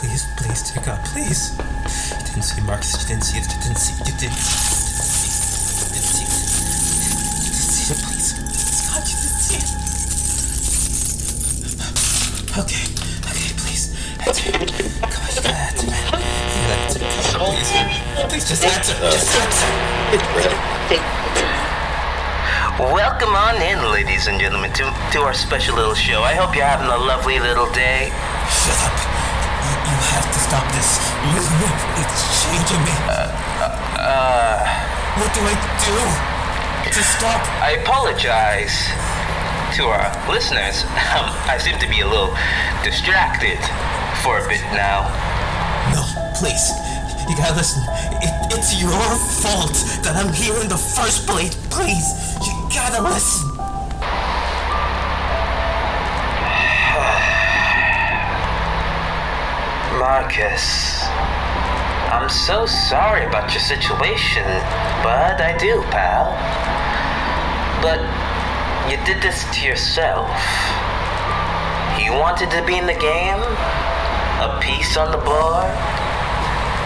to God, please. You didn't see Markus. You didn't see it. You didn't see it. You didn't see it. You didn't see it. You didn't see it. Please. Please, God, you didn't see it. Okay. Okay, please. Answer. Come on, you gotta answer, man. You gotta answer. Come on, please. Please just answer. Just answer. Welcome on in, ladies and gentlemen, to, to our special little show. I hope you're having a lovely little day. Shut up. You, have to stop this. It's changing me. Uh, What do I do to stop? I apologize to our listeners. Um, I seem to be a little distracted for a bit now. No, please. You gotta listen. It, it's your fault that I'm here in the first place. Please, you gotta listen. Markus, I'm so sorry about your situation, but I do, pal. But you did this to yourself. You wanted to be in the game, a piece on the board,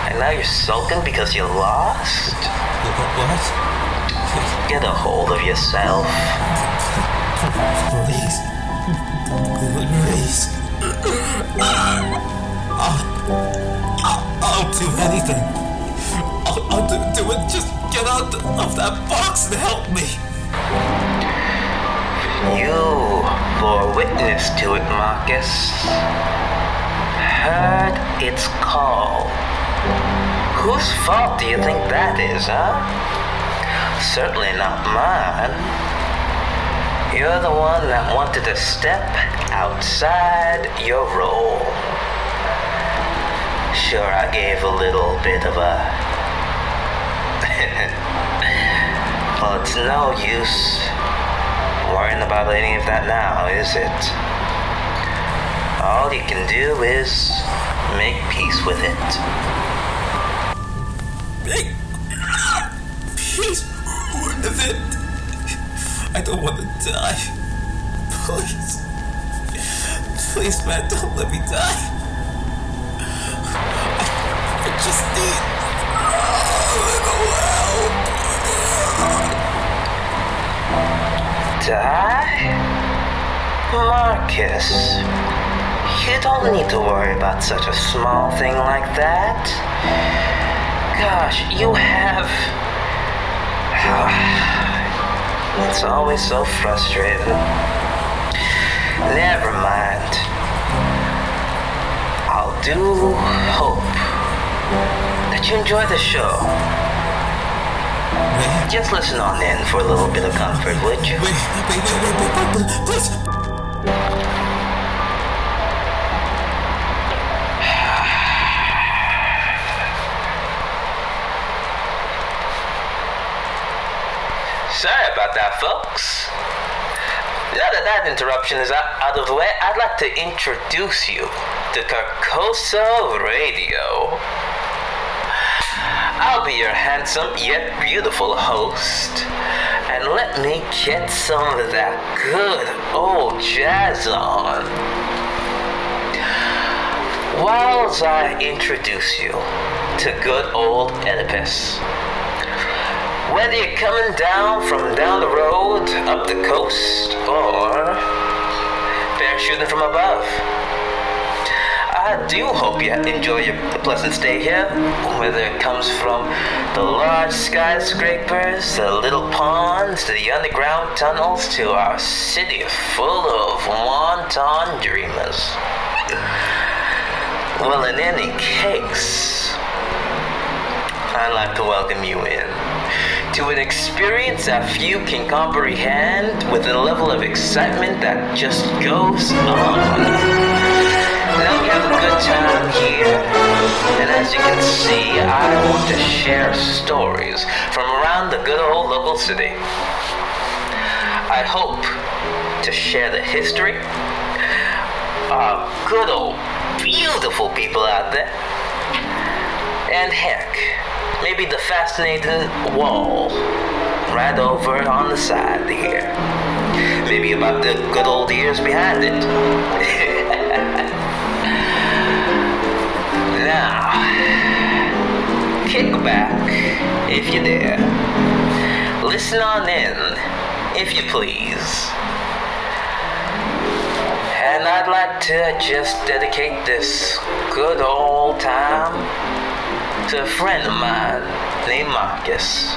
and now you're sulking because you lost? What? Get a hold of yourself. Please. Please. Do anything. I'll, I'll do, do it. Just get out of that box and help me. You bore witness to it, Markus. Heard its call. Whose fault do you think that is, huh? Certainly not mine. You're the one that wanted to step outside your role. Sure, I gave a little bit of a. well, oh, it's no use worrying about any of that now, is it? All you can do is make peace with it. Make peace with it. I don't want to die. Please. Please, man, don't let me die. Die? Markus, you don't need to worry about such a small thing like that. Gosh, you have. It's always so frustrating. Never mind. I'll do that you enjoy the show. Wait, Just listen on in for a little bit of comfort, would you? wait, wait, wait, wait, wait, wait, please. Sorry about that, folks. Now that that interruption is out, out of the way, I'd like to introduce you to Carcosa Radio. I'll be your handsome yet beautiful host. And let me get some of that good old jazz on. Whilst I introduce you to good old Oedipus. Whether you're coming down from down the road, up the coast, or parachuting from above. I do hope you enjoy your pleasant stay here, whether it comes from the large skyscrapers, the little ponds, to the underground tunnels, to our city full of wanton dreamers. Well, in any case, I'd like to welcome you in to an experience that few can comprehend with a level of excitement that just goes on. Time here, and as you can see, I want to share stories from around the good old local city. I hope to share the history of good old beautiful people out there. And heck, maybe the fascinating wall right over on the side here. Maybe about the good old years behind it. Now, kick back if you dare. Listen on in, if you please. And I'd like to just dedicate this good old time to a friend of mine named Markus.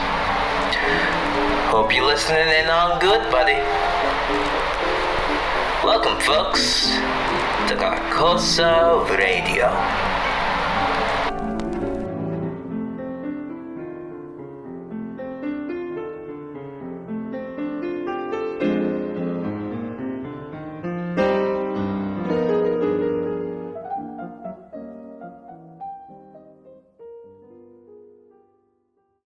Hope you're listening in on good, buddy. Welcome, folks, to Carcosa Radio.